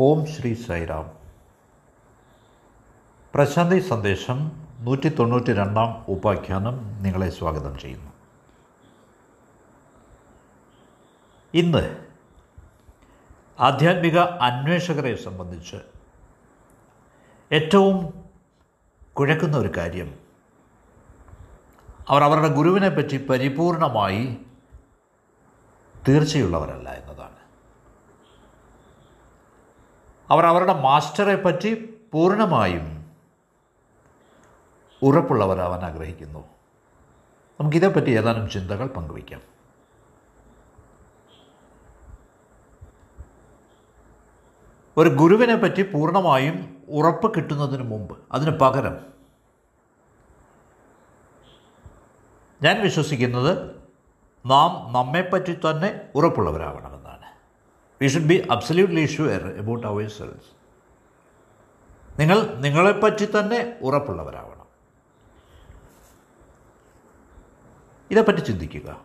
ഓം ശ്രീ സൈറാം. പ്രശാന്തി സന്ദേശം നൂറ്റി തൊണ്ണൂറ്റി രണ്ടാം ഉപാഖ്യാനം നിങ്ങളെ സ്വാഗതം ചെയ്യുന്നു. ഇന്ന് ആധ്യാത്മിക അന്വേഷകരെ സംബന്ധിച്ച് ഏറ്റവും കുഴക്കുന്ന ഒരു കാര്യം അവർ അവരുടെ ഗുരുവിനെപ്പറ്റി പരിപൂർണമായി തീർച്ചയുള്ളവരല്ല എന്നതാണ്. അവർ അവരുടെ മാസ്റ്ററെ പറ്റി പൂർണമായും ഉറപ്പുള്ളവരാവാൻ ആഗ്രഹിക്കുന്നു. നമുക്കിതേപ്പറ്റി ഏതാനും ചിന്തകൾ പങ്കുവയ്ക്കാം. ഒരു ഗുരുവിനെ പറ്റി പൂർണമായും ഉറപ്പ് കിട്ടുന്നതിന് മുമ്പ് അതിന് പകരം ഞാൻ വിശ്വസിക്കുന്നത് നാം നമ്മെപ്പറ്റി തന്നെ ഉറപ്പുള്ളവരാവണമെന്നാണ് we should be absolutely sure about ourselves നിങ്ങൾ നിങ്ങളെപ്പറ്റി തന്നെ ഉറപ്പുള്ളവരാവണം. ഇതേപ്പറ്റി ചിന്തിക്കുക.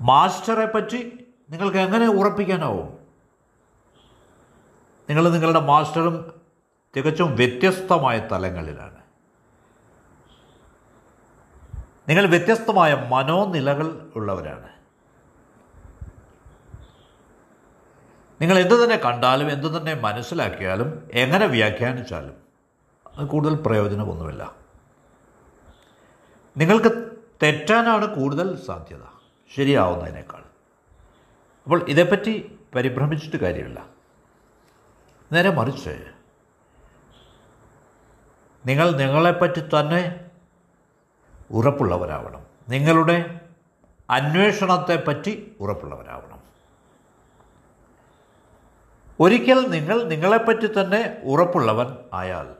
മാസ്റ്ററെ പറ്റി നിങ്ങൾക്ക് എങ്ങനെ ഉറപ്പിക്കാനാവും? നിങ്ങൾ നിങ്ങളുടെ മാസ്റ്ററും തികച്ചും വ്യത്യസ്തമായ തലങ്ങളിലാണ്. നിങ്ങൾ വ്യത്യസ്തമായ മനോനിലകൾ ഉള്ളവരാണ്. നിങ്ങൾ എന്തു തന്നെ കണ്ടാലും എന്തു തന്നെ മനസ്സിലാക്കിയാലും എങ്ങനെ വ്യാഖ്യാനിച്ചാലും അത് കൂടുതൽ പ്രയോജനമൊന്നുമില്ല. നിങ്ങൾക്ക് തെറ്റാനാണ് കൂടുതൽ സാധ്യത. ശരിയാവുന്നതിനേക്കാൾ. അപ്പോൾ ഇതേപ്പറ്റി പരിഭ്രമിച്ചിട്ട് കാര്യമില്ല. നേരെ മറിച്ച് നിങ്ങൾ നിങ്ങളെപ്പറ്റി തന്നെ ഉറപ്പുള്ളവരാവണം. നിങ്ങളുടെ അന്വേഷണത്തെപ്പറ്റി ഉറപ്പുള്ളവരാവണം. ഒരിക്കൽ നിങ്ങൾ നിങ്ങളെപ്പറ്റി തന്നെ ഉറപ്പുള്ളവൻ ആയാൽ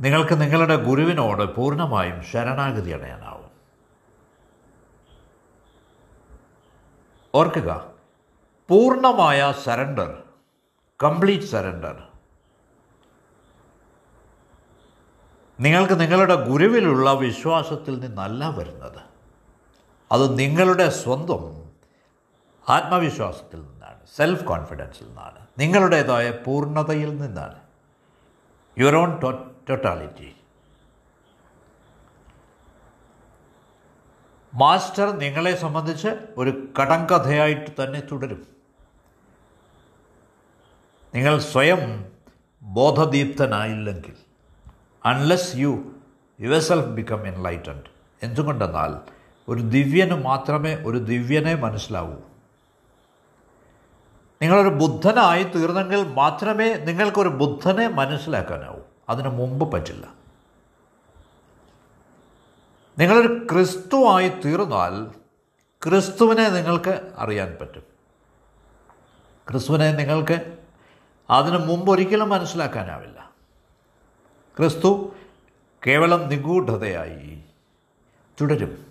നിങ്ങൾക്ക് നിങ്ങളുടെ ഗുരുവിനോട് പൂർണമായും ശരണാഗതി അടയാനാവും ഓർക്കുക പൂർണമായ സറണ്ടർ കംപ്ലീറ്റ് സറണ്ടർ നിങ്ങൾക്ക് നിങ്ങളുടെ ഗുരുവിലുള്ള വിശ്വാസത്തിൽ നിന്നല്ല വരുന്നത്. അത് നിങ്ങളുടെ സ്വന്തം ആത്മവിശ്വാസത്തിൽ നിന്നാണ് സെൽഫ് കോൺഫിഡൻസിൽ നിന്നാണ് നിങ്ങളുടേതായ പൂർണതയിൽ നിന്നാണ്. യുവർ ഓൺ ടോട്ടാലിറ്റി മാസ്റ്റർ നിങ്ങളെ സംബന്ധിച്ച് ഒരു കടങ്കഥയായിട്ട് തന്നെ തുടരും. നിങ്ങൾ സ്വയം ബോധദീപ്തനായില്ലെങ്കിൽ unless you yourself become enlightened എന്തുകൊണ്ടെന്നാൽ ഒരു ദിവ്യന് മാത്രമേ ഒരു ദിവ്യനെ മനസ്സിലാവൂ. നിങ്ങളൊരു ബുദ്ധനായി തീർന്നെങ്കിൽ മാത്രമേ നിങ്ങൾക്കൊരു ബുദ്ധനെ മനസ്സിലാക്കാനാവൂ. അതിനു മുമ്പ് പറ്റില്ല. നിങ്ങളൊരു ക്രിസ്തുവായി തീർന്നാൽ ക്രിസ്തുവിനെ നിങ്ങൾക്ക് അറിയാൻ പറ്റും. ക്രിസ്തുവിനെ നിങ്ങൾക്ക് അതിനു മുമ്പ് ഒരിക്കലും മനസ്സിലാക്കാനാവില്ല. ക്രിസ്തു കേവലം നിഗൂഢതയായി തുടരും.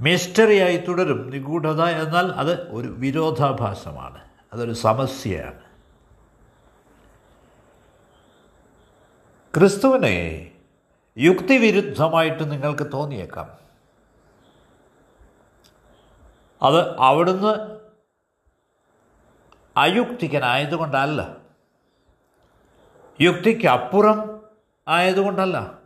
മിസ്റ്ററിയായി തുടരും. നിഗൂഢത എന്നാൽ അത് ഒരു വിരോധാഭാസമാണ്. അതൊരു സമസ്യയാണ്. ക്രിസ്തുവിനെ യുക്തിവിരുദ്ധമായിട്ട് നിങ്ങൾക്ക് തോന്നിയേക്കാം. അത് അവിടുന്ന് അയുക്തികനായതുകൊണ്ടല്ല. യുക്തിക്കപ്പുറം ആയതുകൊണ്ടല്ല.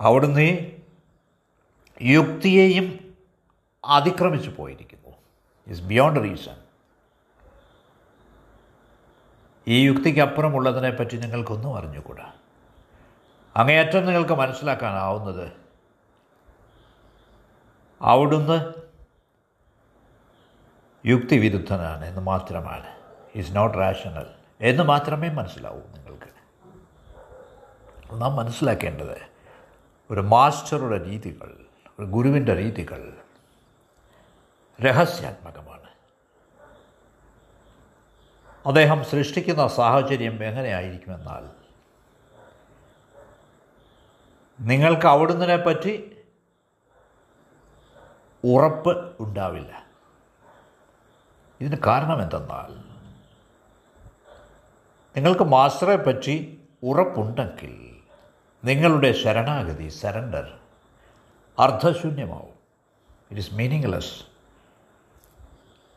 അവിടുന്ന് യുക്തിയെയും അതിക്രമിച്ചു പോയിരിക്കുന്നു. ഇസ് ബിയോണ്ട് റീസൺ ഈ യുക്തിക്കപ്പുറമുള്ളതിനെപ്പറ്റി നിങ്ങൾക്കൊന്നും അറിഞ്ഞുകൂടാ. അങ്ങേയറ്റം നിങ്ങൾക്ക് മനസ്സിലാക്കാനാവുന്നത് അവിടുന്ന് യുക്തിവിരുദ്ധനാണ് എന്ന് മാത്രമാണ്. ഇസ് നോട്ട് റാഷണൽ എന്ന് മാത്രമേ മനസ്സിലാവൂ നിങ്ങൾക്ക്. നാം മനസ്സിലാക്കേണ്ടത് ഒരു മാസ്റ്ററുടെ രീതികൾ ഒരു ഗുരുവിന്റെ രീതികൾ രഹസ്യാത്മകമാണ്. അദ്ദേഹം സൃഷ്ടിക്കുന്ന സാഹചര്യം എങ്ങനെയായിരിക്കുമെന്നാൽ നിങ്ങൾക്ക് അവിടുന്നതിനെ പറ്റി ഉറപ്പ് ഉണ്ടാവില്ല. ഇതിന് കാരണം എന്തെന്നാൽ നിങ്ങൾക്ക് മാസ്റ്ററെ പറ്റി ഉറപ്പുണ്ടെങ്കിൽ നിങ്ങളുടെ ശരണാഗതി സറണ്ടർ അർദ്ധശൂന്യമാവും. ഇറ്റ് ഇസ് മീനിങ്ലെസ്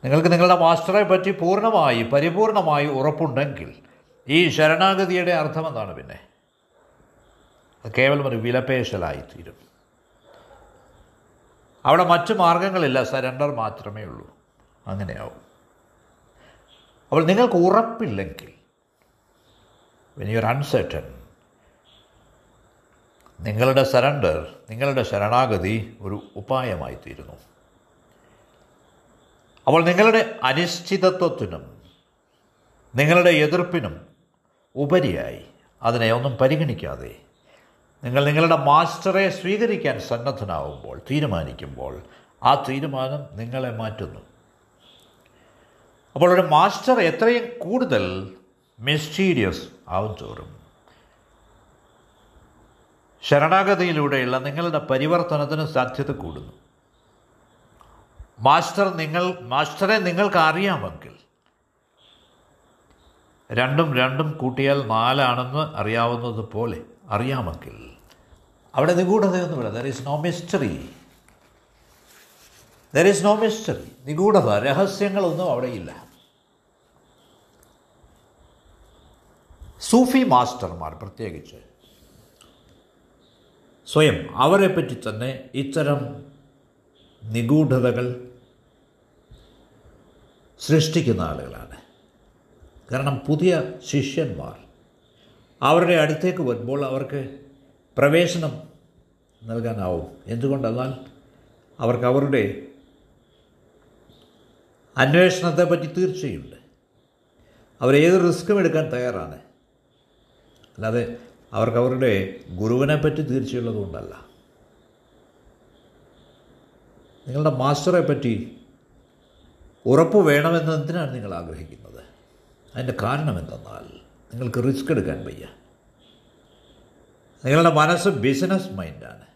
നിങ്ങൾക്ക് നിങ്ങളുടെ മാസ്റ്ററെ പറ്റി പൂർണമായി പരിപൂർണമായി ഉറപ്പുണ്ടെങ്കിൽ ഈ ശരണാഗതിയുടെ അർത്ഥം എന്താണ് പിന്നെ? അത് കേവലം ഒരു വിലപേശലായിത്തീരും അവിടെ മറ്റു മാർഗങ്ങളില്ല സരണ്ടർ മാത്രമേ ഉള്ളൂ. അങ്ങനെയാവും. അപ്പോൾ നിങ്ങൾക്ക് ഉറപ്പില്ലെങ്കിൽ വെൻ യു ആർ അൺസെർട്ടൺ നിങ്ങളുടെ സറണ്ടർ നിങ്ങളുടെ ശരണാഗതി ഒരു ഉപായമായി തീരുന്നു. അപ്പോൾ നിങ്ങളുടെ അനിശ്ചിതത്വത്തിനും നിങ്ങളുടെ എതിർപ്പിനും ഉപരിയായി അതിനെ ഒന്നും പരിഗണിക്കാതെ നിങ്ങൾ നിങ്ങളുടെ മാസ്റ്ററെ സ്വീകരിക്കാൻ സന്നദ്ധനാവുമ്പോൾ തീരുമാനിക്കുമ്പോൾ ആ തീരുമാനം നിങ്ങളെ മാറ്റുന്നു. അപ്പോൾ ഒരു മാസ്റ്റർ എത്രയും കൂടുതൽ മിസ്റ്റീരിയസ് ആവും തോറും ശരണാഗതിയിലൂടെയുള്ള നിങ്ങളുടെ പരിവർത്തനത്തിന് സാധ്യത കൂടുന്നു. മാസ്റ്റർ നിങ്ങൾ മാസ്റ്ററെ നിങ്ങൾക്ക് അറിയാമെങ്കിൽ രണ്ടും രണ്ടും കൂട്ടിയാൽ നാലാണെന്ന് അറിയാവുന്നത് പോലെ അറിയാമെങ്കിൽ അവിടെ നിഗൂഢതയൊന്നുമില്ല. There is no mystery there is no mystery നിഗൂഢത രഹസ്യങ്ങളൊന്നും അവിടെയില്ല സൂഫി മാസ്റ്റർമാർ പ്രത്യേകിച്ച്. സ്വയം അവരെപ്പറ്റി തന്നെ ഇത്തരം നിഗൂഢതകൾ സൃഷ്ടിക്കുന്ന ആളുകളാണ്. കാരണം പുതിയ ശിഷ്യന്മാർ അവരുടെ അടുത്തേക്ക് വരുമ്പോൾ അവർക്ക് പ്രവേശനം നൽകാനാവും. എന്തുകൊണ്ടെന്നാൽ അവർക്ക് അവരുടെ അന്വേഷണത്തെപ്പറ്റി തീർച്ചയുണ്ട്. അവർ അവരേത് റിസ്ക്കും എടുക്കാൻ തയ്യാറാണ്? അല്ലാതെ അവർക്ക് അവരുടെ ഗുരുവിനെ പറ്റി തീർച്ചയുള്ളതുകൊണ്ടല്ല നിങ്ങളുടെ മാസ്റ്ററെ പറ്റി ഉറപ്പ് വേണമെന്ന് എന്തിനാണ് നിങ്ങൾ ആഗ്രഹിക്കുന്നത്? അതിന്റെ കാരണം എന്തെന്നാൽ നിങ്ങൾക്ക് റിസ്ക് എടുക്കാൻ വയ്യ. നിങ്ങളുടെ മനസ്സ് ബിസിനസ് മൈൻഡാണ്.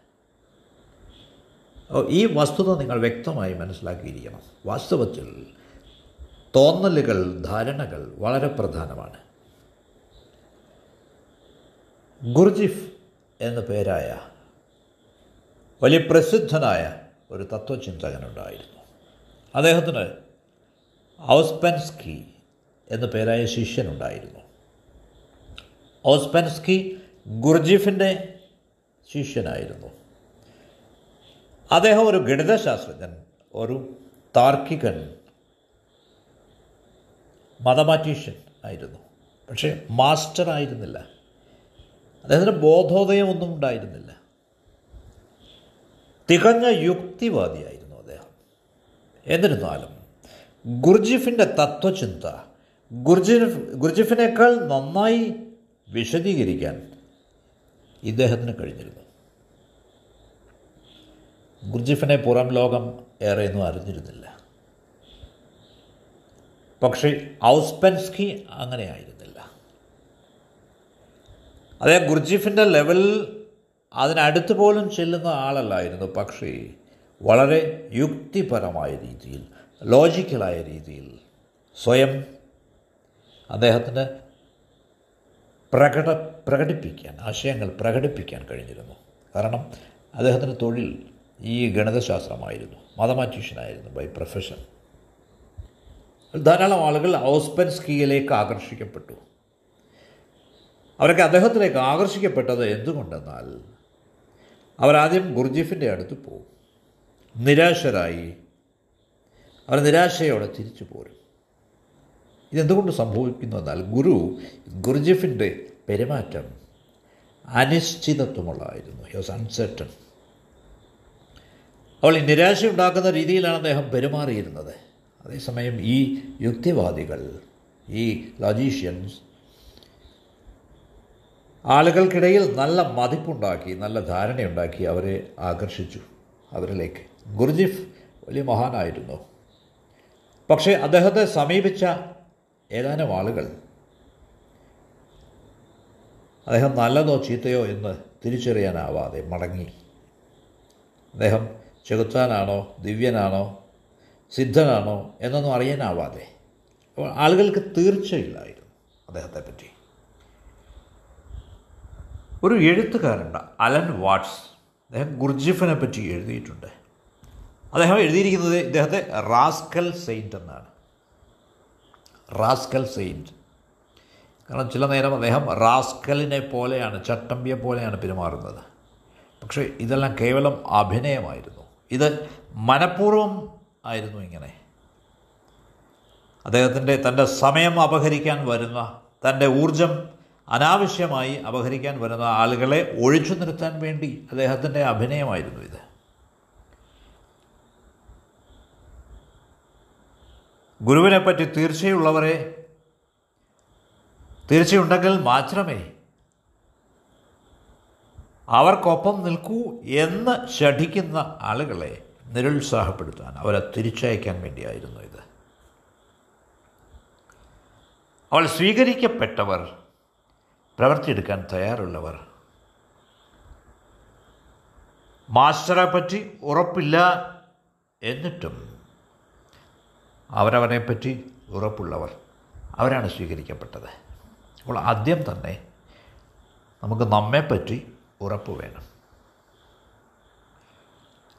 ഈ വസ്തുത നിങ്ങൾ വ്യക്തമായി മനസ്സിലാക്കിയിരിക്കണം. വാസ്തവത്തിൽ തോന്നലുകൾ ധാരണകൾ വളരെ പ്രധാനമാണ്. ഗുർജിഫ് എന്ന പേരായ വലിയ പ്രസിദ്ധനായ ഒരു തത്വചിന്തകനുണ്ടായിരുന്നു. അദ്ദേഹത്തിന് ഔസ്പെൻസ്കി എന്ന പേരായ ശിഷ്യനുണ്ടായിരുന്നു. ഓസ്പെൻസ്കി ഗുർജിഫിന്റെ ശിഷ്യനായിരുന്നു. അദ്ദേഹം ഒരു ഗണിതശാസ്ത്രജ്ഞൻ ഒരു താർക്കികൻ മതമാറ്റീഷ്യൻ ആയിരുന്നു. പക്ഷേ മാസ്റ്റർ ആയിരുന്നില്ല. അദ്ദേഹത്തിന് ബോധോദയമൊന്നും ഉണ്ടായിരുന്നില്ല. തികഞ്ഞ യുക്തിവാദിയായിരുന്നു അദ്ദേഹം. എന്നിരുന്നാലും ഗുർജിഫിന്റെ തത്വചിന്ത ഗുർജിഫ് ഗുർജിഫിനേക്കാൾ നന്നായി വിശദീകരിക്കാൻ ഇദ്ദേഹത്തിന് കഴിഞ്ഞിരുന്നു. ഗുർജിഫിനെ പുറം ലോകം ഏറെയൊന്നും അറിഞ്ഞിരുന്നില്ല. പക്ഷേ ഔസ്പെൻസ്കി അങ്ങനെയായിരുന്നില്ല അതേ ഗുർജിഫിന്റെ ലെവൽ അതിനടുത്ത് പോലും ചെല്ലുന്ന ആളല്ലായിരുന്നു. പക്ഷേ വളരെ യുക്തിപരമായ രീതിയിൽ ലോജിക്കലായ രീതിയിൽ സ്വയം അദ്ദേഹത്തിന് പ്രകട പ്രകടിപ്പിക്കാൻ ആശയങ്ങൾ പ്രകടിപ്പിക്കാൻ കഴിഞ്ഞിരുന്നു. കാരണം അദ്ദേഹത്തിന്റെ തൊഴിൽ ഈ ഗണിതശാസ്ത്രമായിരുന്നു. മാതമാറ്റീഷ്യനായിരുന്നു ബൈ പ്രൊഫഷൻ ധാരാളം ആളുകൾ ഔസ്പെൻസ്കിയിലേക്ക് ആകർഷിക്കപ്പെട്ടു. അവരൊക്കെ അദ്ദേഹത്തിലേക്ക് ആകർഷിക്കപ്പെട്ടത് എന്തുകൊണ്ടെന്നാൽ അവരാദ്യം ഗുർജീഫിന്റെ അടുത്ത് പോകും നിരാശരായി. അവർ നിരാശയോടെ തിരിച്ചു പോരും. ഇതെന്തുകൊണ്ട് സംഭവിക്കുന്നു എന്നാൽ ഗുരു ഗുർജീഫിന്റെ പെരുമാറ്റം അനിശ്ചിതത്വമുള്ളതായിരുന്നു. ഹി വാസ് അൺസെർട്ടൺ അവൾ നിരാശയുണ്ടാക്കുന്ന രീതിയിലാണ് അദ്ദേഹം പെരുമാറിയിരുന്നത്. അതേസമയം ഈ യുക്തിവാദികൾ ഈ ലജീഷ്യൻസ് ആളുകൾക്കിടയിൽ നല്ല മതിപ്പുണ്ടാക്കി നല്ല ധാരണയുണ്ടാക്കി അവരെ ആകർഷിച്ചു. അവരിലേക്ക്. ഗുർജിഫ് വലിയ മഹാനായിരുന്നു. പക്ഷേ അദ്ദേഹത്തെ സമീപിച്ച ഏതാനും ആളുകൾ അദ്ദേഹം നല്ലതോ ചീത്തയോ എന്ന് തിരിച്ചറിയാനാവാതെ മടങ്ങി. അദ്ദേഹം ചെകുത്താനാണോ ദിവ്യനാണോ സിദ്ധനാണോ എന്നൊന്നും അറിയാനാവാതെ അപ്പോൾ ആളുകൾക്ക് തീർച്ചയില്ലായിരുന്നു അദ്ദേഹത്തെ പറ്റി ഒരു എഴുത്തുകാരുണ്ട് അലൻ വാട്സ് അദ്ദേഹം ഗുർജിഫിനെ പറ്റി എഴുതിയിട്ടുണ്ട്. അദ്ദേഹം എഴുതിയിരിക്കുന്നത് ഇദ്ദേഹത്തെ റാസ്കൽ സെയിന്റ് എന്നാണ്. റാസ്കൽ സെയിന്റ് കാരണം ചില നേരം അദ്ദേഹം റാസ്കലിനെ പോലെയാണ് ചട്ടമ്പിയെ പോലെയാണ് പെരുമാറുന്നത്. പക്ഷേ ഇതെല്ലാം കേവലം അഭിനയമായിരുന്നു. ഇത് മനഃപൂർവം ആയിരുന്നു ഇങ്ങനെ. അദ്ദേഹത്തിന്റെ തന്റെ സമയം അപഹരിക്കാൻ വരുന്ന തന്റെ ഊർജം അനാവശ്യമായി അപഹരിക്കാൻ വരുന്ന ആളുകളെ ഒഴിച്ചു നിർത്താൻ വേണ്ടി അദ്ദേഹത്തിന്റെ അഭിനയമായിരുന്നു ഇത്. ഗുരുവിനെപ്പറ്റി തീർച്ചയുള്ളവരെ തീർച്ചയുണ്ടെങ്കിൽ മാത്രമേ അവർക്കൊപ്പം നിൽക്കൂ എന്ന് ശഠിക്കുന്ന ആളുകളെ നിരുത്സാഹപ്പെടുത്താൻ അവരെ തിരിച്ചയക്കാൻ വേണ്ടിയായിരുന്നു ഇത്. അവൾ സ്വീകരിക്കപ്പെട്ടവർ പ്രവർത്തിയെടുക്കാൻ തയ്യാറുള്ളവർ. മാസ്റ്ററെ പറ്റി ഉറപ്പില്ല എന്നിട്ടും അവരവനെ പറ്റി ഉറപ്പുള്ളവർ അവരാണ് സ്വീകരിക്കപ്പെട്ടത്. അപ്പോൾ ആദ്യം തന്നെ നമുക്ക് നമ്മെപ്പറ്റി ഉറപ്പ് വേണം.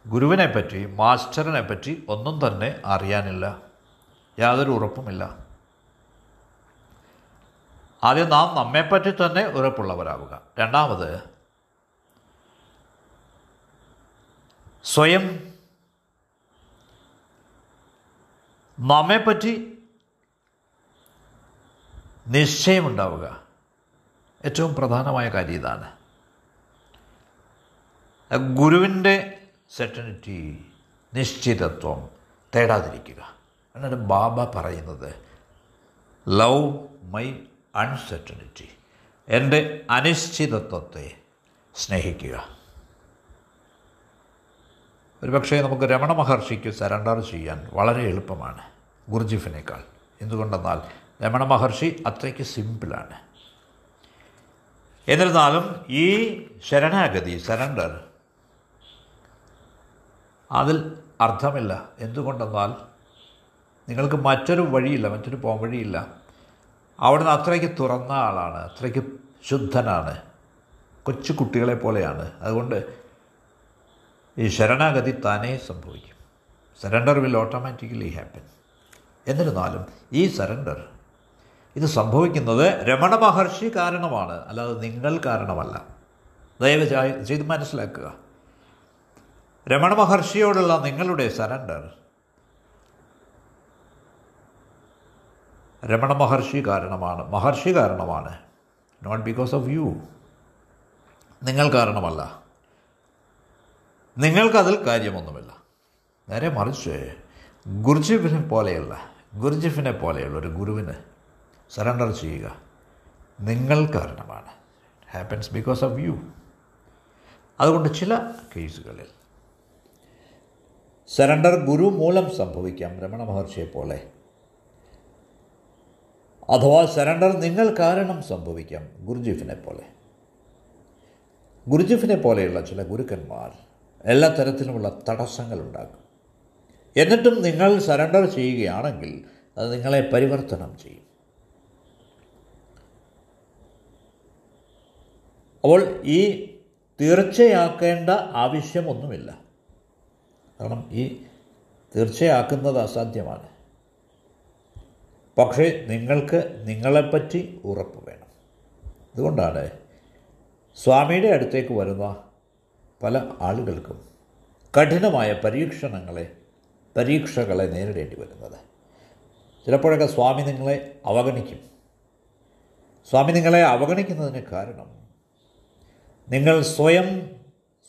ഗുരുവിനെ പറ്റി മാസ്റ്ററിനെ പറ്റി ഒന്നും തന്നെ അറിയാനില്ല. യാതൊരു ഉറപ്പുമില്ല. ആദ്യം നാം നമ്മെപ്പറ്റി തന്നെ ഉറപ്പുള്ളവരാവുക. രണ്ടാമത് സ്വയം നമ്മെപ്പറ്റി നിശ്ചയമുണ്ടാവുക. ഏറ്റവും പ്രധാനമായ കാര്യം ഇതാണ്. ഗുരുവിന്റെ സെറ്റനിറ്റി നിശ്ചിതത്വം തേടാതിരിക്കുക. എന്നിട്ട് ബാബ പറയുന്നത് ലവ് മൈ അൺസെർട്ടനിറ്റി എന്റെ അനിശ്ചിതത്വത്തെ സ്നേഹിക്കുക. ഒരുപക്ഷേ നമുക്ക് രമണ മഹർഷിക്ക് സറണ്ടർ ചെയ്യാൻ വളരെ എളുപ്പമാണ് ഗുർജിഫിനേക്കാൾ എന്തുകൊണ്ടെന്നാൽ രമണ മഹർഷി അത്രയ്ക്ക് സിമ്പിളാണ് എന്നിരുന്നാലും ഈ ശരണാഗതി സറണ്ടർ അതിൽ അർത്ഥമില്ല. എന്തുകൊണ്ടെന്നാൽ നിങ്ങൾക്ക് മറ്റൊരു വഴിയില്ല മറ്റൊരു പോം വഴിയില്ല അവിടുന്ന് അത്രയ്ക്ക് തുറന്ന ആളാണ് അത്രയ്ക്ക് ശുദ്ധനാണ്. കൊച്ചു കുട്ടികളെ പോലെയാണ്. അതുകൊണ്ട് ഈ ശരണാഗതി താനേ സംഭവിക്കും. സറണ്ടർ വിൽ ഓട്ടോമാറ്റിക്കലി ഹാപ്പൻ എന്നിരുന്നാലും ഈ സറണ്ടർ ഇത് സംഭവിക്കുന്നത് രമണ മഹർഷി കാരണമാണ്. അല്ലാതെ നിങ്ങൾ കാരണമല്ല. ദയവ് ചെയ്ത് മനസ്സിലാക്കുക. രമണ മഹർഷിയോടുള്ള നിങ്ങളുടെ സറണ്ടർ രമണ മഹർഷി കാരണമാണ്. മഹർഷി കാരണമാണ്. Not because of you. നിങ്ങൾ കാരണമല്ല. നിങ്ങൾക്കതിൽ കാര്യമൊന്നുമില്ല. നേരെ മറിച്ച് ഗുർജിഫിനെ പോലെയല്ല ഗുർജിഫിനെ പോലെയുള്ള ഒരു ഗുരുവിന് സറണ്ടർ ചെയ്യുക നിങ്ങൾ കാരണമാണ്. ഹാപ്പൻസ് ബിക്കോസ് ഓഫ് യു അതുകൊണ്ട് ചില കേസുകളിൽ സറണ്ടർ ഗുരു മൂലം സംഭവിക്കാം രമണ മഹർഷിയെ പോലെ. അഥവാ സറണ്ടർ നിങ്ങൾ കാരണം സംഭവിക്കാം ഗുരുജിഫിനെ പോലെ. ഗുരുജിഫിനെ പോലെയുള്ള ചില ഗുരുക്കന്മാർ എല്ലാ തരത്തിലുമുള്ള തടസ്സങ്ങൾ ഉണ്ടാക്കും. എന്നിട്ടും നിങ്ങൾ സറണ്ടർ ചെയ്യുകയാണെങ്കിൽ അത് നിങ്ങളെ പരിവർത്തനം ചെയ്യും. അപ്പോൾ ഈ തീർച്ചയാക്കേണ്ട ആവശ്യമൊന്നുമില്ല. കാരണം ഈ തീർച്ചയാക്കുന്നത് അസാധ്യമാണ്. പക്ഷേ നിങ്ങൾക്ക് നിങ്ങളെപ്പറ്റി ഉറപ്പ് വേണം. അതുകൊണ്ടാണ് സ്വാമിയുടെ അടുത്തേക്ക് വരുന്ന പല ആളുകൾക്കും കഠിനമായ പരീക്ഷണങ്ങളെ പരീക്ഷകളെ നേരിടേണ്ടി വരുന്നത്. ചിലപ്പോഴൊക്കെ സ്വാമി നിങ്ങളെ അവഗണിക്കും. സ്വാമി നിങ്ങളെ അവഗണിക്കുന്നതിന് കാരണം നിങ്ങൾ സ്വയം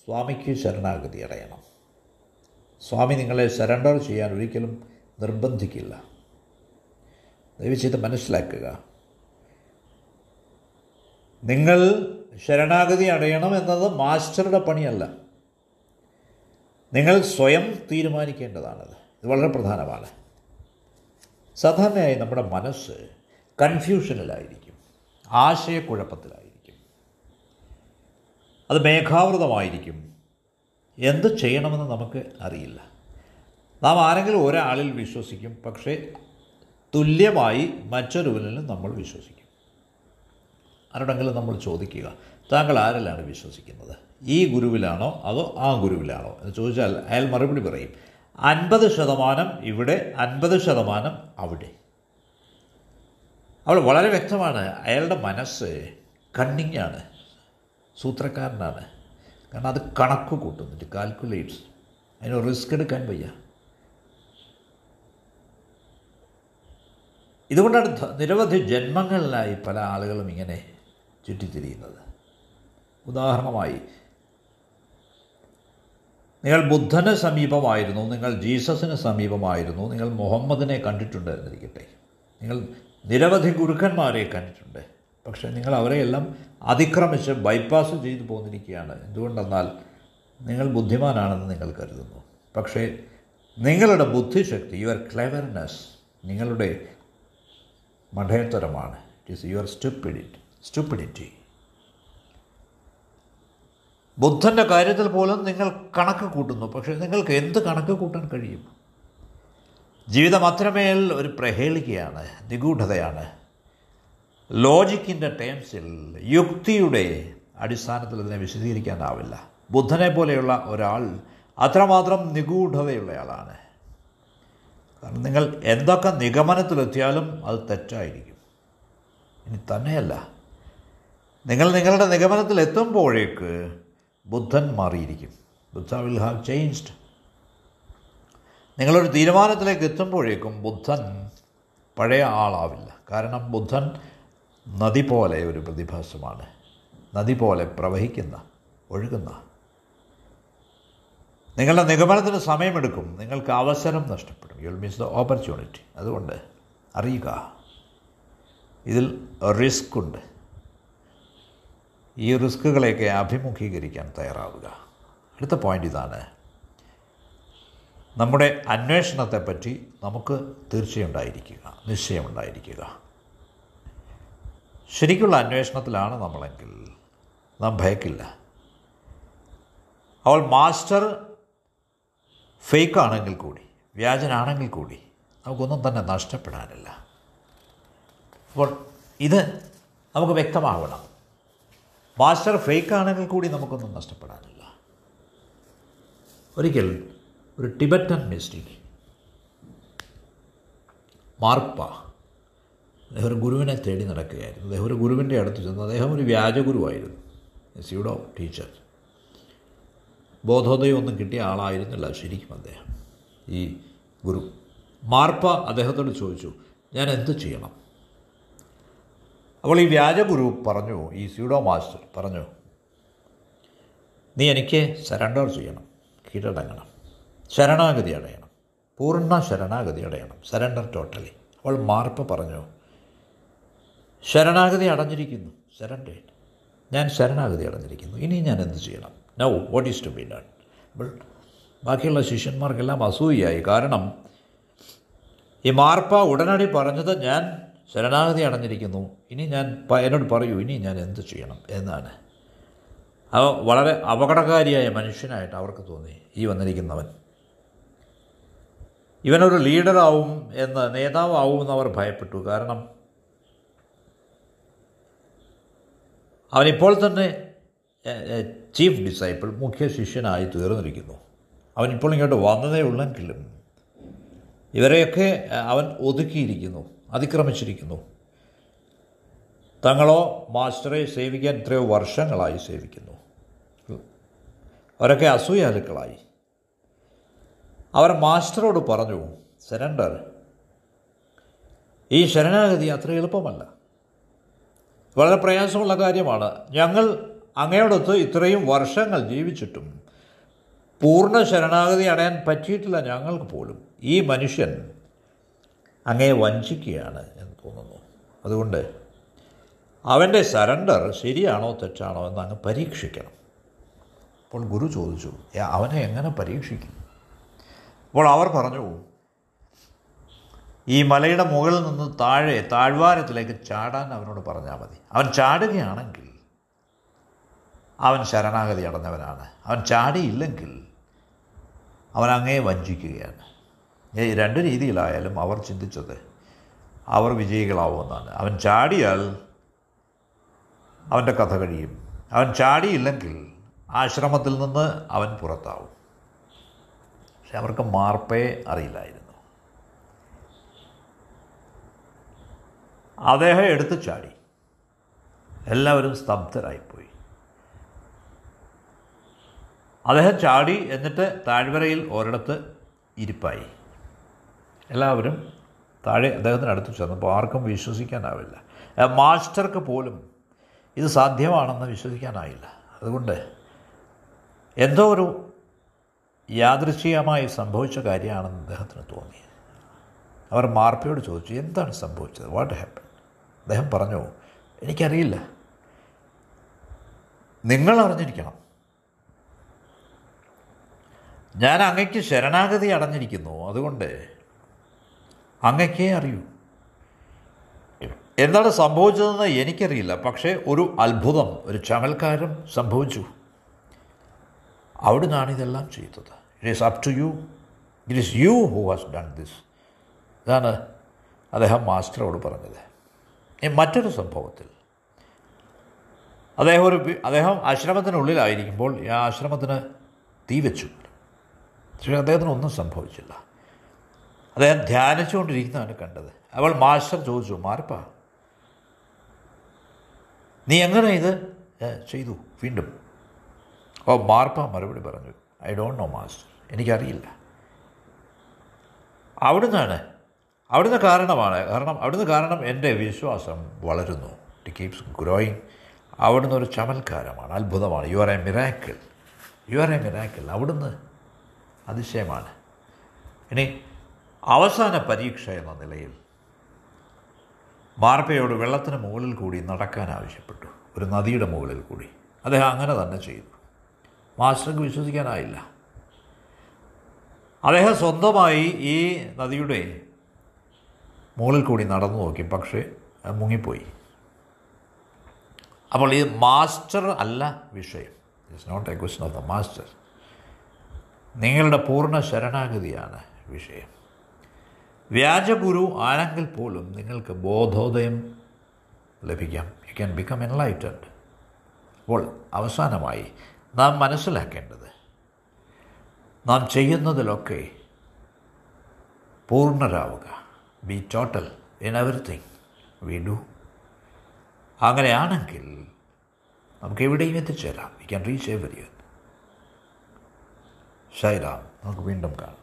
സ്വാമിക്ക് ശരണാഗതി അടയണം. സ്വാമി നിങ്ങളെ സറണ്ടർ ചെയ്യാൻ ഒരിക്കലും നിർബന്ധിക്കില്ല. ദയവ് ചെയ്ത് മനസ്സിലാക്കുക. നിങ്ങൾ ശരണാഗതി അടയണം എന്നത് മാസ്റ്ററുടെ പണിയല്ല. നിങ്ങൾ സ്വയം തീരുമാനിക്കേണ്ടതാണത് ഇത് വളരെ പ്രധാനമാണ്. സാധാരണയായി നമ്മുടെ മനസ്സ് കൺഫ്യൂഷനിലായിരിക്കും ആശയക്കുഴപ്പത്തിലായിരിക്കും. അത് മേഘാവൃതമായിരിക്കും. എന്ത് ചെയ്യണമെന്ന് നമുക്ക് അറിയില്ല. നാം ആരെങ്കിലും ഒരാളിൽ വിശ്വസിക്കും പക്ഷേ തുല്യമായി മറ്റൊരുവനിലും നമ്മൾ വിശ്വസിക്കും. ആരോടെങ്കിലും നമ്മൾ ചോദിക്കുക താങ്കൾ ആരിലാണ് വിശ്വസിക്കുന്നത്? ഈ ഗുരുവിലാണോ അതോ ആ ഗുരുവിലാണോ? എന്ന് ചോദിച്ചാൽ അയാൾ മറുപടി പറയും അൻപത് ശതമാനം ഇവിടെ അൻപത് ശതമാനം അവിടെ. അവൾ വളരെ വ്യക്തമാണ്. അയാളുടെ മനസ്സ് കണ്ണിങ്ങാണ് സൂത്രക്കാരനാണ്. കാരണം അത് കണക്ക് കൂട്ടുന്നുണ്ട് കാൽക്കുലേറ്റ്സ് അതിന് റിസ്ക് എടുക്കാൻ വയ്യ. ഇതുകൊണ്ടാണ് നിരവധി ജന്മങ്ങളിലായി പല ആളുകളും ഇങ്ങനെ ചുറ്റിത്തിരിയുന്നത്. ഉദാഹരണമായി നിങ്ങൾ ബുദ്ധന് സമീപമായിരുന്നു നിങ്ങൾ ജീസസിന് സമീപമായിരുന്നു നിങ്ങൾ മുഹമ്മദിനെ കണ്ടിട്ടുണ്ട് എന്നിരിക്കട്ടെ. നിങ്ങൾ നിരവധി ഗുരുക്കന്മാരെ കണ്ടിട്ടുണ്ട്. പക്ഷേ നിങ്ങൾ അവരെയെല്ലാം അതിക്രമിച്ച് ബൈപ്പാസ് ചെയ്തു പോന്നിരിക്കുകയാണ്. എന്തുകൊണ്ടെന്നാൽ നിങ്ങൾ ബുദ്ധിമാനാണെന്ന് നിങ്ങൾ കരുതുന്നു. പക്ഷേ നിങ്ങളുടെ ബുദ്ധിശക്തി യുവർ ക്ലെവർനെസ് നിങ്ങളുടെ മഠയത്തരമാണ് it is your stupidity stupidity ബുദ്ധന്റെ കാര്യത്തിൽ പോലും നിങ്ങൾ കണക്ക് കൂട്ടുന്നു. പക്ഷേ നിങ്ങൾക്ക് എന്ത് കണക്ക് കൂട്ടാൻ കഴിയും? ജീവിതം അത്രമേൽ ഒരു പ്രഹേളികയാണ് നിഗൂഢതയാണ്. ലോജിക്കിന്റെ ടേംസിൽ യുക്തിയുടെ അടിസ്ഥാനത്തിൽ അതിനെ വിശദീകരിക്കാനാവില്ല. ബുദ്ധനെ പോലെയുള്ള ഒരാൾ അത്രമാത്രം നിഗൂഢതയുള്ളയാളാണ്. കാരണം നിങ്ങൾ എന്തൊക്കെ നിഗമനത്തിലെത്തിയാലും അത് തെറ്റായിരിക്കും. ഇനി തന്നെയല്ല. നിങ്ങൾ നിങ്ങളുടെ നിഗമനത്തിൽ എത്തുമ്പോഴേക്ക് ബുദ്ധൻ മാറിയിരിക്കും. Buddha will have changed. നിങ്ങളൊരു തീരുമാനത്തിലേക്ക് എത്തുമ്പോഴേക്കും ബുദ്ധൻ പഴയ ആളാവില്ല. കാരണം ബുദ്ധൻ നദി പോലെ ഒരു പ്രതിഭാസമാണ്. നദി പോലെ പ്രവഹിക്കുന്ന ഒഴുകുന്ന. നിങ്ങളുടെ നിഗമനത്തിന് സമയമെടുക്കും. നിങ്ങൾക്ക് അവസരം നഷ്ടപ്പെടും. യുൽ മീൻസ് ദ ഓപ്പർച്യൂണിറ്റി അതുകൊണ്ട് അറിയുക. ഇതിൽ റിസ്ക് ഉണ്ട്. ഈ റിസ്കുകളെയൊക്കെ അഭിമുഖീകരിക്കാൻ തയ്യാറാവുക. അടുത്ത പോയിന്റ് ഇതാണ്. നമ്മുടെ അന്വേഷണത്തെപ്പറ്റി നമുക്ക് തീർച്ചയുണ്ടായിരിക്കുക നിശ്ചയമുണ്ടായിരിക്കുക. ശരിക്കുള്ള അന്വേഷണത്തിലാണ് നമ്മളെങ്കിൽ. നാം ഭയക്കില്ല. അവൾ മാസ്റ്റർ ഫേക്കാണെങ്കിൽ കൂടി വ്യാജനാണെങ്കിൽ കൂടി നമുക്കൊന്നും തന്നെ നഷ്ടപ്പെടാനില്ല. അപ്പോൾ ഇത് നമുക്ക് വ്യക്തമാവണം. മാസ്റ്റർ ഫേക്കാണെങ്കിൽ കൂടി നമുക്കൊന്നും നഷ്ടപ്പെടാനില്ല. ഒരിക്കൽ ഒരു ടിബറ്റൻ മിസ്റ്റിക് മാർപ്പ അദ്ദേഹം ഒരു ഗുരുവിനെ തേടി നടക്കുകയായിരുന്നു. അദ്ദേഹം ഒരു ഗുരുവിന്റെ അടുത്ത് ചെന്നു. അദ്ദേഹം ഒരു വ്യാജഗുരുവായിരുന്നു സ്യൂഡോ ടീച്ചർ. ബോധോദയം ഒന്നും കിട്ടിയ ആളായിരുന്നില്ല ശരിക്കും അദ്ദേഹം. ഈ ഗുരു. മാർപ്പ അദ്ദേഹത്തോട് ചോദിച്ചു ഞാൻ എന്ത് ചെയ്യണം? അപ്പോൾ ഈ വ്യാജഗുരു പറഞ്ഞു ഈ സ്യൂഡോ മാസ്റ്റർ പറഞ്ഞു നീ എനിക്ക് സറണ്ടർ ചെയ്യണം കീഴടങ്ങണം ശരണാഗതി അടയണം പൂർണ ശരണാഗതി അടയണം സറണ്ടർ ടോട്ടലി. അവൾ മാർപ്പ പറഞ്ഞു ശരണാഗതി അടഞ്ഞിരിക്കുന്നു. ശരണ്ടേ ഞാൻ ശരണാഗതി അടഞ്ഞിരിക്കുന്നു. ഇനി ഞാൻ എന്ത് ചെയ്യണം? Now what is to be done അപ്പോൾ ബാക്കിയുള്ള ശിഷ്യന്മാർക്കെല്ലാം അസൂയായി കാരണം ഈ മാർപ്പ ഉടനടി പറഞ്ഞത് ഞാൻ ശരണാഗതി അടഞ്ഞിരിക്കുന്നു. ഇനി ഞാൻ എന്നോട് പറയൂ ഇനി ഞാൻ എന്ത് ചെയ്യണം എന്നാണ്. അവ വളരെ അപകടകാരിയായ മനുഷ്യനായിട്ട് അവർക്ക് തോന്നി. ഈ വന്നിരിക്കുന്നവൻ. ഇവനൊരു ലീഡറാവും എന്ന് നേതാവാവുമെന്ന് അവർ ഭയപ്പെട്ടു. കാരണം അവനിപ്പോൾ തന്നെ ചീഫ് ഡിസൈപ്പിൾ മുഖ്യ ശിഷ്യനായി തീർന്നിരിക്കുന്നു. അവനിപ്പോൾ ഇങ്ങോട്ട് വന്നതേ ഉള്ളെങ്കിലും ഇവരെയൊക്കെ അവൻ ഒതുക്കിയിരിക്കുന്നു അതിക്രമിച്ചിരിക്കുന്നു. തങ്ങളോ മാസ്റ്ററെ സേവിക്കാൻ എത്രയോ വർഷങ്ങളായി സേവിക്കുന്നു. അവരൊക്കെ അസൂയാലുക്കളായി. അവർ മാസ്റ്ററോട് പറഞ്ഞു സരണ്ടർ ഈ ശരണാഗതി അത്ര എളുപ്പമല്ല. വളരെ പ്രയാസമുള്ള കാര്യമാണ്. ഞങ്ങൾ അങ്ങയോടൊത്ത് ഇത്രയും വർഷങ്ങൾ ജീവിച്ചിട്ടും പൂർണ ശരണാഗതി അടയാൻ പറ്റിയിട്ടില്ല ഞങ്ങൾക്ക് പോലും. ഈ മനുഷ്യൻ അങ്ങയെ വഞ്ചിക്കുകയാണ് എന്ന് തോന്നുന്നു. അതുകൊണ്ട് അവന്റെ സറണ്ടർ ശരിയാണോ തെറ്റാണോ എന്ന് അങ്ങ് പരീക്ഷിക്കണം. അപ്പോൾ ഗുരു ചോദിച്ചു "ഏ, അവനെ എങ്ങനെ പരീക്ഷിക്കും? അപ്പോൾ അവർ പറഞ്ഞു ഈ മലയുടെ മുകളിൽ നിന്ന് താഴെ താഴ്വാരത്തിലേക്ക് ചാടാൻ അവനോട് പറഞ്ഞാൽ മതി. അവൻ ചാടുകയാണെങ്കിൽ അവൻ ശരണാഗതി അടഞ്ഞവനാണ്. അവൻ ചാടിയില്ലെങ്കിൽ അവൻ അങ്ങേ വഞ്ചിക്കുകയാണ്. രണ്ട് രീതിയിലായാലും അവർ ചിന്തിച്ചത് അവർ വിജയികളാവുമെന്നാണ്. അവൻ ചാടിയാൽ അവന്റെ കഥ കഴിയും. അവൻ ചാടിയില്ലെങ്കിൽ ആശ്രമത്തിൽ നിന്ന് അവൻ പുറത്താവും. പക്ഷെ അവർക്ക് മാർപ്പേ അറിയില്ലായിരുന്നു. അദ്ദേഹം എടുത്തു ചാടി. എല്ലാവരും സ്തബ്ധരായിപ്പോയി. അദ്ദേഹം ചാടി എന്നിട്ട് താഴ്വരയിൽ ഒരിടത്ത് ഇരിപ്പായി. എല്ലാവരും താഴെ അദ്ദേഹത്തിന് അടുത്ത് ചെന്നപ്പോൾ ആർക്കും വിശ്വസിക്കാനാവില്ല. മാസ്റ്റർക്ക് പോലും ഇത് സാധ്യമാണെന്ന് വിശ്വസിക്കാനായില്ല. അതുകൊണ്ട് എന്തോ ഒരു യാദൃശ്ചികമായി സംഭവിച്ച കാര്യമാണെന്ന് അദ്ദേഹത്തിന് തോന്നി. അവർ മാർപ്പയോട് ചോദിച്ചു എന്താണ് സംഭവിച്ചത്? വാട്ട് ഹാപ്പൻ അദ്ദേഹം പറഞ്ഞു എനിക്കറിയില്ല. നിങ്ങൾ അറിഞ്ഞിരിക്കണം ഞാൻ അങ്ങയ്ക്ക് ശരണാഗതി അടഞ്ഞിരിക്കുന്നു. അതുകൊണ്ട് അങ്ങക്കേ അറിയൂ. എന്താണ് സംഭവിച്ചതെന്ന് എനിക്കറിയില്ല. പക്ഷേ ഒരു അത്ഭുതം ഒരു ചമൽക്കാരം സംഭവിച്ചു. അവിടുന്നാണ് ഇതെല്ലാം ചെയ്തത്. It is up to you it is you who has done this ഇതാണ് അദ്ദേഹം മാസ്റ്ററോട് പറഞ്ഞത്. മറ്റൊരു സംഭവത്തിൽ. അദ്ദേഹം ഒരു അദ്ദേഹം ആശ്രമത്തിനുള്ളിലായിരിക്കുമ്പോൾ ആ ആശ്രമത്തിന് തീ വെച്ചു. പക്ഷേ അദ്ദേഹത്തിന് ഒന്നും സംഭവിച്ചില്ല. അദ്ദേഹം ധ്യാനിച്ചുകൊണ്ടിരിക്കുന്നതാണ് കണ്ടത്. അവൾ മാസ്റ്റർ ചോദിച്ചു മാർപ്പ നീ എങ്ങനെ ഇത് ചെയ്തു വീണ്ടും? ഓ മാർപ്പ മറുപടി പറഞ്ഞു ഐ ഡോണ്ട് നോ മാസ്റ്റർ എനിക്കറിയില്ല. അവിടുന്നാണ് അവിടുന്ന് കാരണമാണ്. കാരണം അവിടുന്ന് കാരണം എന്റെ വിശ്വാസം വളരുന്നു. ഇറ്റ് കീപ്സ് ഗ്രോയിങ് അവിടുന്ന് ഒരു ചമൽക്കാരമാണ്. അത്ഭുതമാണ്. You are a miracle you are a miracle അവിടുന്ന് അതിശയമാണ്. ഇനി അവസാന പരീക്ഷ എന്ന നിലയിൽ മാർപ്പയോട് വെള്ളത്തിന് മുകളിൽ കൂടി നടക്കാൻ ആവശ്യപ്പെട്ടു. ഒരു നദിയുടെ മുകളിൽ കൂടി. അദ്ദേഹം അങ്ങനെ തന്നെ ചെയ്തു. മാസ്റ്റർക്ക് വിശ്വസിക്കാനായില്ല. അദ്ദേഹം സ്വന്തമായി ഈ നദിയുടെ മുകളിൽ കൂടി നടന്നു നോക്കി പക്ഷേ മുങ്ങിപ്പോയി. അപ്പോൾ ഈ മാസ്റ്റർ അല്ല വിഷയം. It's not a question of the master നിങ്ങളുടെ പൂർണ ശരണാഗതിയാണ് വിഷയം. വ്യാജഗുരു ആണെങ്കിൽ പോലും നിങ്ങൾക്ക് ബോധോദയം ലഭിക്കാം. യു ക്യാൻ ബിക്കം എൻലൈറ്റഡ് അപ്പോൾ അവസാനമായി നാം മനസ്സിലാക്കേണ്ടത് നാം ചെയ്യുന്നതിലൊക്കെ പൂർണരാവുക. Be total in everything we do അങ്ങനെയാണെങ്കിൽ നമുക്ക് എവിടെയും എത്തിച്ചേരാം. വി ക്യാൻ റീച്ച് എവരി ശൈറാം നമുക്ക് വീണ്ടും കാണാം.